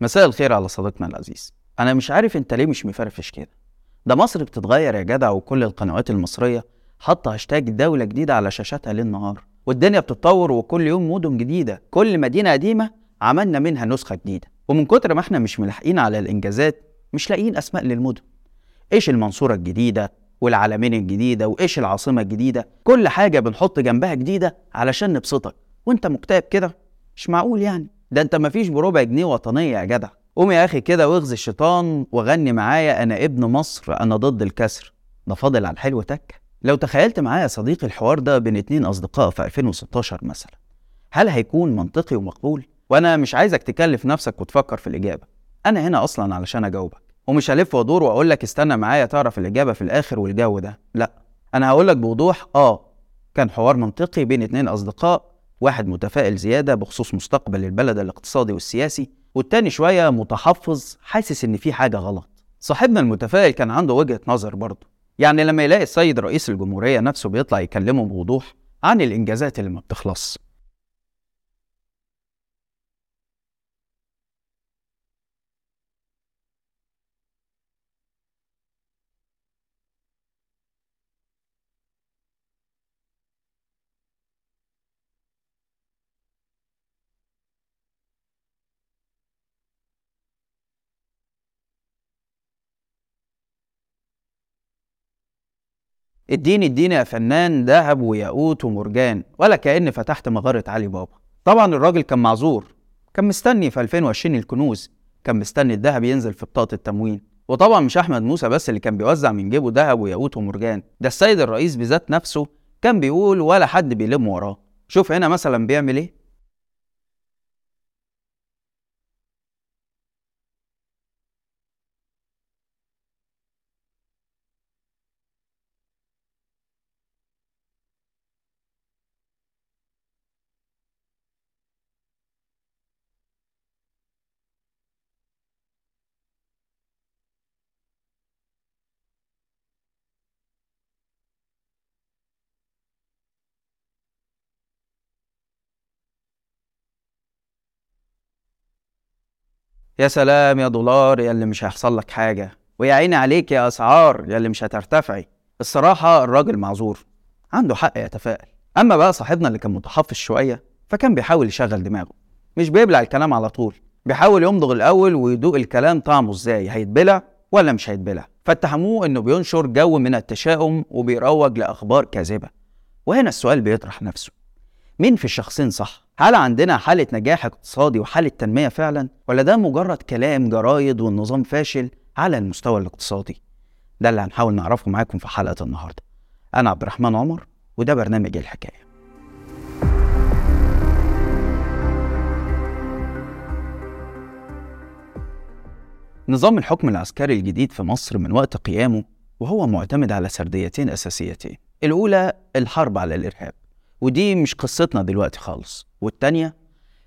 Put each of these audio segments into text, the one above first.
مساء الخير على صديقنا العزيز. أنا مش عارف أنت ليه مش مفرفش كده. ده مصر بتتغير يا جدع وكل القنوات المصرية حاطة هاشتاج دولة جديدة على شاشاتها ليل نهار. والدنيا بتتطور وكل يوم مدن جديدة. كل مدينة قديمة عملنا منها نسخة جديدة. ومن كتر ما إحنا مش ملاحقين على الإنجازات مش لاقيين أسماء للمدن. إيش المنصورة الجديدة والعلمين الجديدة وإيش العاصمة الجديدة؟ كل حاجة بنحط جنبها جديدة علشان نبسطك. وأنت مكتئب كده؟ مش معقول يعني. ده انت مفيش بربع جنيه وطنية يا جدع. قوم يا أخي كده واغزي الشيطان وغني معايا أنا ابن مصر أنا ضد الكسر. ده فاضل على الحلو تك. لو تخيلت معايا يا صديقي الحوار ده بين اتنين أصدقاء في 2016 مثلا هل هيكون منطقي ومقبول؟ وأنا مش عايزك تكلف نفسك وتفكر في الإجابة. أنا هنا أصلا علشان أجاوبك. ومش هلف وأدور وأقول لك استنى معايا تعرف الإجابة في الآخر والجو ده. لا. أنا هقول لك بوضوح آه. كان حوار منطقي بين اتنين أصدقاء واحد متفائل زيادة بخصوص مستقبل البلد الاقتصادي والسياسي والتاني شوية متحفظ حاسس إن في حاجة غلط. صاحبنا المتفائل كان عنده وجهة نظر برضه. يعني لما يلاقي السيد رئيس الجمهورية نفسه بيطلع يكلمه بوضوح عن الإنجازات اللي ما بتخلص. اديني اديني يا فنان ذهب وياقوت ومرجان ولا كأن فتحت مغارة علي بابا. طبعا الراجل كان معذور كان مستني في 2020 الكنوز كان مستني الذهب ينزل في بطاقة التموين. وطبعا مش أحمد موسى بس اللي كان بيوزع من جيبه ذهب وياقوت ومرجان ده السيد الرئيس بذات نفسه كان بيقول ولا حد بيلم وراه. شوف هنا مثلا بيعمل إيه؟ يا سلام يا دولار يا اللي مش هيحصل لك حاجة. ويا عيني عليك يا أسعار يا اللي مش هترتفعي. الصراحة الراجل معذور عنده حق يتفائل. أما بقى صاحبنا اللي كان متحفظ شوية فكان بيحاول يشغل دماغه. مش بيبلع الكلام على طول بيحاول يمضغ الأول ويدوق الكلام طعمه إزاي هيتبلع ولا مش هيتبلع. فاتهموه إنه بينشر جو من التشاؤم وبيروج لأخبار كاذبة. وهنا السؤال بيطرح نفسه مين في الشخصين صح؟ هل عندنا حالة نجاح اقتصادي وحالة تنمية فعلا؟ ولا ده مجرد كلام جرايد والنظام فاشل على المستوى الاقتصادي؟ ده اللي هنحاول نعرفه معاكم في حلقة النهاردة. أنا عبد الرحمن عمر وده برنامج الحكاية. نظام الحكم العسكري الجديد في مصر من وقت قيامه وهو معتمد على سرديتين أساسيتين. الأولى الحرب على الإرهاب ودي مش قصتنا دلوقتي خالص. والتانية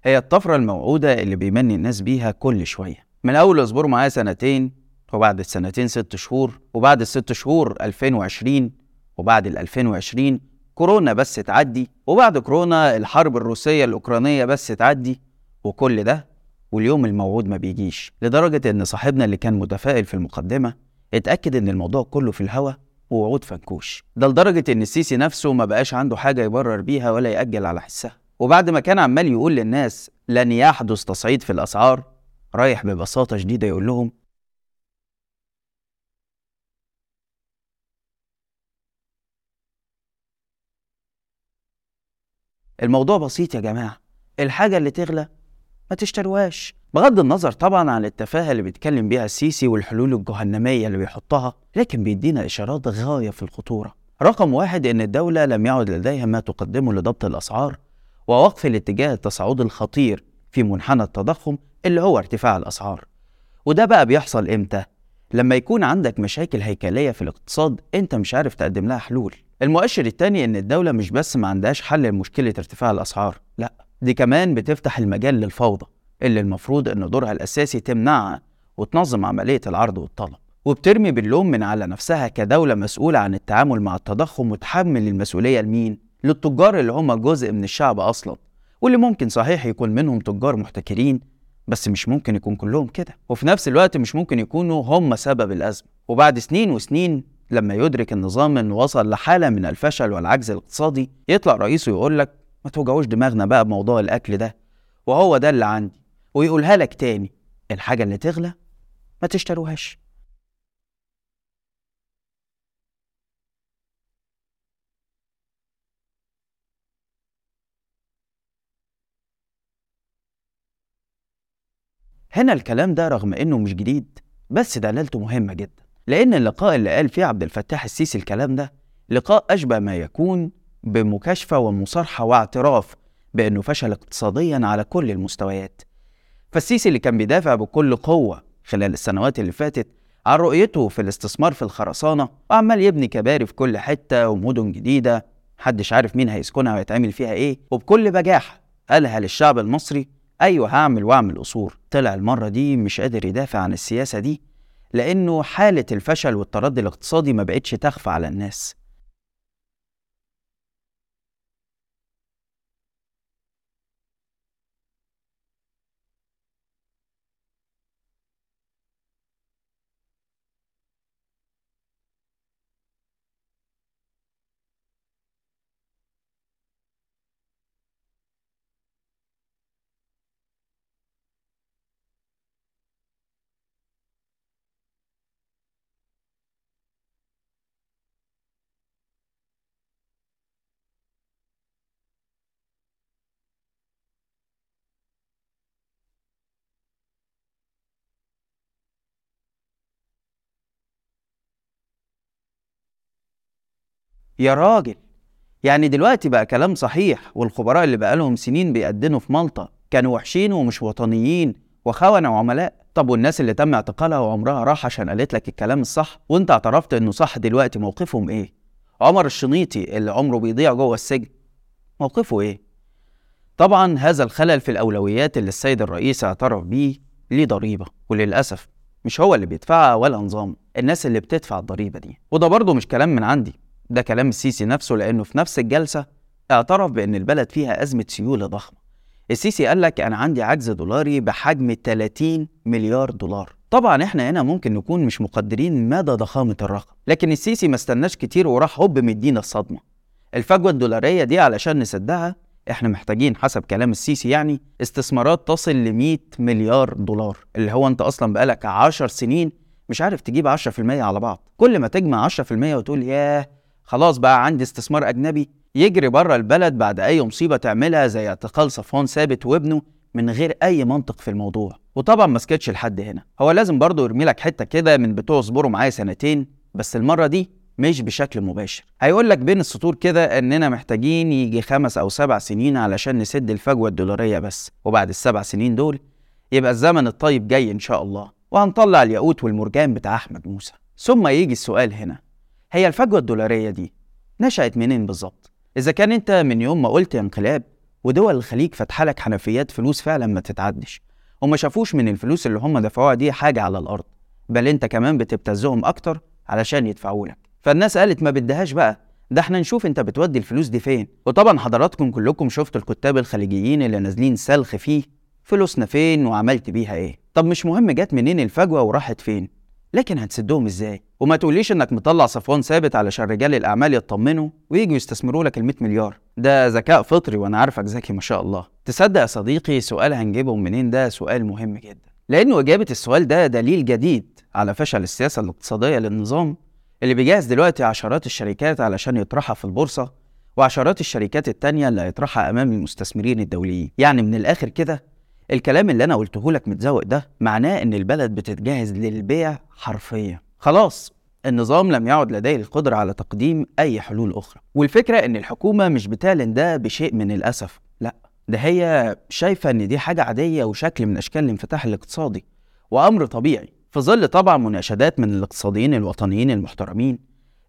هي الطفرة الموعودة اللي بيمني الناس بيها كل شوية. من أول اصبروا معايا سنتين وبعد السنتين ست شهور وبعد الست شهور 2020 وبعد ال 2020 كورونا بس تعدي وبعد كورونا الحرب الروسية الأوكرانية بس تعدي وكل ده واليوم الموعود ما بيجيش. لدرجة إن صاحبنا اللي كان متفائل في المقدمة اتأكد إن الموضوع كله في الهوا ووعود فنكوش. ده لدرجة إن السيسي نفسه ما بقاش عنده حاجة يبرر بيها ولا يأجل على حسها. وبعد ما كان عمال يقول للناس لن يحدث تصعيد في الأسعار رايح ببساطة شديدة يقول لهم الموضوع بسيط يا جماعة. الحاجة اللي تغلى ما تشتروهاش. بغض النظر طبعا عن التفاهة اللي بيتكلم بيها السيسي والحلول الجهنمية اللي بيحطها لكن بيدينا إشارات غاية في الخطورة. رقم واحد إن الدولة لم يعد لديها ما تقدمه لضبط الأسعار ووقف الاتجاه التصاعدي الخطير في منحنى التضخم اللي هو ارتفاع الأسعار. وده بقى بيحصل إمتى؟ لما يكون عندك مشاكل هيكلية في الاقتصاد أنت مش عارف تقدم لها حلول. المؤشر التاني إن الدولة مش بس ما عندهاش حل لمشكلة ارتفاع الأسعار لأ دي كمان بتفتح المجال للفوضى. اللي المفروض إن دورها الأساسي تمنعها وتنظم عملية العرض والطلب. وبترمي باللوم من على نفسها كدولة مسؤولة عن التعامل مع التضخم وتحمل المسؤولية لمين؟ للتجار اللي هم جزء من الشعب أصلا واللي ممكن صحيح يكون منهم تجار محتكرين بس مش ممكن يكون كلهم كده. وفي نفس الوقت مش ممكن يكونوا هم سبب الأزمة. وبعد سنين وسنين لما يدرك النظام إنه وصل لحالة من الفشل والعجز الاقتصادي يطلع رئيسه يقول لك ما توجعوش دماغنا بقى بموضوع الأكل ده وهو ده اللي عندي. ويقولها لك تاني الحاجة اللي تغلى ما تشتروهاش. هنا الكلام ده رغم إنه مش جديد بس دلالته مهمة جدا لأن اللقاء اللي قال فيه عبد الفتاح السيسي الكلام ده لقاء أشبه ما يكون بمكاشفة ومصارحة واعتراف بأنه فشل اقتصاديا على كل المستويات. فالسيسي اللي كان بيدافع بكل قوة خلال السنوات اللي فاتت عن رؤيته في الاستثمار في الخرسانة وعمال يبني كباري في كل حتة ومدن جديدة محدش عارف مين هيسكنها ويتعمل فيها إيه وبكل بجاحة قالها للشعب المصري أيوه هعمل وأعمل قصور. طلع المرة دي مش قادر يدافع عن السياسة دي لأنه حالة الفشل والتردي الاقتصادي ما بقتش تخفى على الناس. يا راجل. يعني دلوقتي بقى كلام صحيح والخبراء اللي بقالهم سنين بيقدنوا في مالطا كانوا وحشين ومش وطنيين وخونة وعملاء. طب والناس اللي تم اعتقالها وعمرها راح عشان قالت لك الكلام الصح؟ وأنت اعترفت إنه صح دلوقتي موقفهم إيه؟ عمر الشنيطي اللي عمره بيضيع جوه السجن موقفه إيه؟ طبعا هذا الخلل في الأولويات اللي السيد الرئيس اعترف بيه ليه ضريبة وللأسف مش هو اللي بيدفعها ولا نظام الناس اللي بتدفع الضريبة دي. وده برضه مش كلام من عندي. ده كلام السيسي نفسه لأنه في نفس الجلسة اعترف بأن البلد فيها أزمة سيولة ضخمة. السيسي قال لك أنا عندي عجز دولاري بحجم 30 مليار دولار. طبعا إحنا هنا ممكن نكون مش مقدرين مدى ضخامة الرقم لكن السيسي ما استناش كتير وراح هوب مدينا الصدمة. الفجوة الدولارية دي علشان نسدها إحنا محتاجين حسب كلام السيسي يعني استثمارات تصل ل 100 مليار دولار اللي هو أنت أصلا بقالك 10 سنين مش عارف تجيب 10% على بعض. كل ما تجمع 10% وتقول ياه خلاص بقى عندي استثمار أجنبي يجري بره البلد بعد أي مصيبة تعملها زي اعتقال صفوان ثابت وابنه من غير أي منطق في الموضوع. وطبعا ما سكتش لحد هنا. هو لازم برضه يرمي لك حتة كده من بتوع اصبروا معايا سنتين بس المرة دي مش بشكل مباشر. هيقول لك بين السطور كده إننا محتاجين يجي خمس أو سبع سنين علشان نسد الفجوة الدولارية بس. وبعد السبع سنين دول يبقى الزمن الطيب جاي إن شاء الله. وهنطلع الياقوت والمرجان بتاع أحمد موسى. ثم يجي السؤال هنا. هي الفجوة الدولارية دي نشأت منين بالظبط؟ إذا كان أنت من يوم ما قلت انقلاب ودول الخليج فاتحة لك حنفيات فلوس فعلا ما تتعدش وما شافوش من الفلوس اللي هم دفعوها دي حاجة على الأرض بل أنت كمان بتبتزهم أكتر علشان يدفعوا لك. فالناس قالت ما بدهاش بقى ده إحنا نشوف أنت بتودي الفلوس دي فين؟ وطبعا حضراتكم كلكم شفتوا الكتاب الخليجيين اللي نازلين سلخ فيه فلوسنا فين وعملت بيها إيه؟ طب مش مهم جت منين الفجوة وراحت فين لكن هتسدهم إزاي؟ وما تقوليش إنك مطلع صفوان ثابت علشان رجال الأعمال يطمنوا ويجوا يستثمروا لك ال100 مليار. ده ذكاء فطري وأنا عارفك ذكي ما شاء الله. تصدق يا صديقي سؤال هنجيبهم منين؟ ده سؤال مهم جدا. لأنه إجابة السؤال ده دليل جديد على فشل السياسة الاقتصادية للنظام اللي بيجهز دلوقتي عشرات الشركات علشان يطرحها في البورصة وعشرات الشركات التانية اللي هيطرحها أمام المستثمرين الدوليين. يعني من الآخر كده الكلام اللي أنا قلته لك متزوق ده معناه إن البلد بتتجهز للبيع حرفيا. خلاص النظام لم يعد لديه القدرة على تقديم أي حلول أخرى. والفكرة إن الحكومة مش بتعلن ده بشيء من الأسف. لا ده هي شايفة إن دي حاجة عادية وشكل من أشكال الانفتاح الاقتصادي. وأمر طبيعي. في ظل طبعا مناشدات من الاقتصاديين الوطنيين المحترمين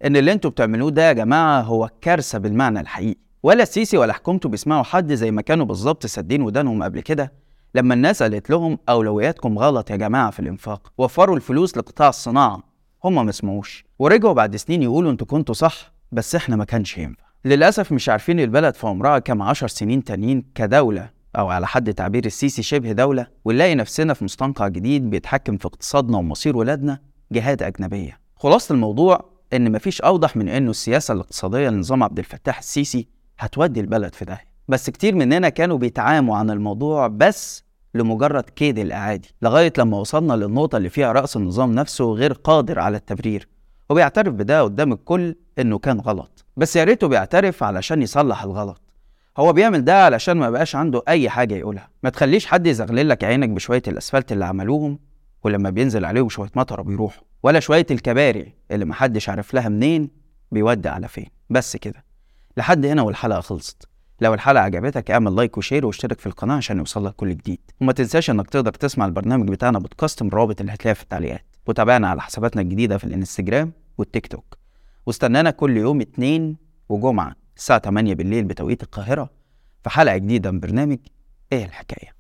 إن اللي أنتوا بتعملوه ده يا جماعة هو كارثة بالمعنى الحقيقي. ولا السيسي ولا حكومته بيسمعوا حد زي ما كانوا بالظبط سادين ودانهم قبل كده. لما الناس قالت لهم أولوياتكم غلط يا جماعة في الإنفاق وفروا الفلوس لقطاع الصناعة. هم ما سمعوش ورجعوا بعد سنين يقولوا أنتوا كنتوا صح بس إحنا ما كانش ينفع. للأسف مش عارفين البلد في عمرها كام عشر سنين تانيين كدولة أو على حد تعبير السيسي شبه دولة ونلاقي نفسنا في مستنقع جديد بيتحكم في اقتصادنا ومصير ولادنا جهات أجنبية. خلاصة الموضوع إن مفيش أوضح من إنه السياسة الاقتصادية لنظام عبد الفتاح السيسي هتودي البلد في داهية. بس كتير مننا كانوا بيتعاموا عن الموضوع بس لمجرد كيد الأعادي لغاية لما وصلنا للنقطة اللي فيها رأس النظام نفسه غير قادر على التبرير. وبيعترف بده قدام الكل إنه كان غلط بس يا ريته بيعترف علشان يصلح الغلط. هو بيعمل ده علشان ما بقاش عنده أي حاجة يقولها. ما تخليش حد يزغلل لك عينك بشوية الأسفلت اللي عملوهم ولما بينزل عليهم شوية مطر بيروحوا ولا شوية الكباري اللي محدش عارف لها منين بيودي على فين. بس كده لحد هنا والحلقة خلصت. لو الحلقة عجبتك اعمل like و share واشترك في القناة عشان يوصلك كل جديد. وما تنساش انك تقدر تسمع البرنامج بتاعنا بودكاست من الرابط اللي هتلاقيها في التعليقات. وتابعنا على حساباتنا الجديدة في ال Instagram وال TikTok. واستنانا كل يوم اتنين وجمعة الساعة 8 بالليل بتوقيت القاهرة في حلقة جديدة من برنامج إيه الحكاية.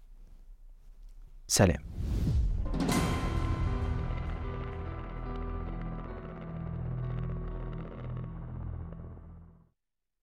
سلام.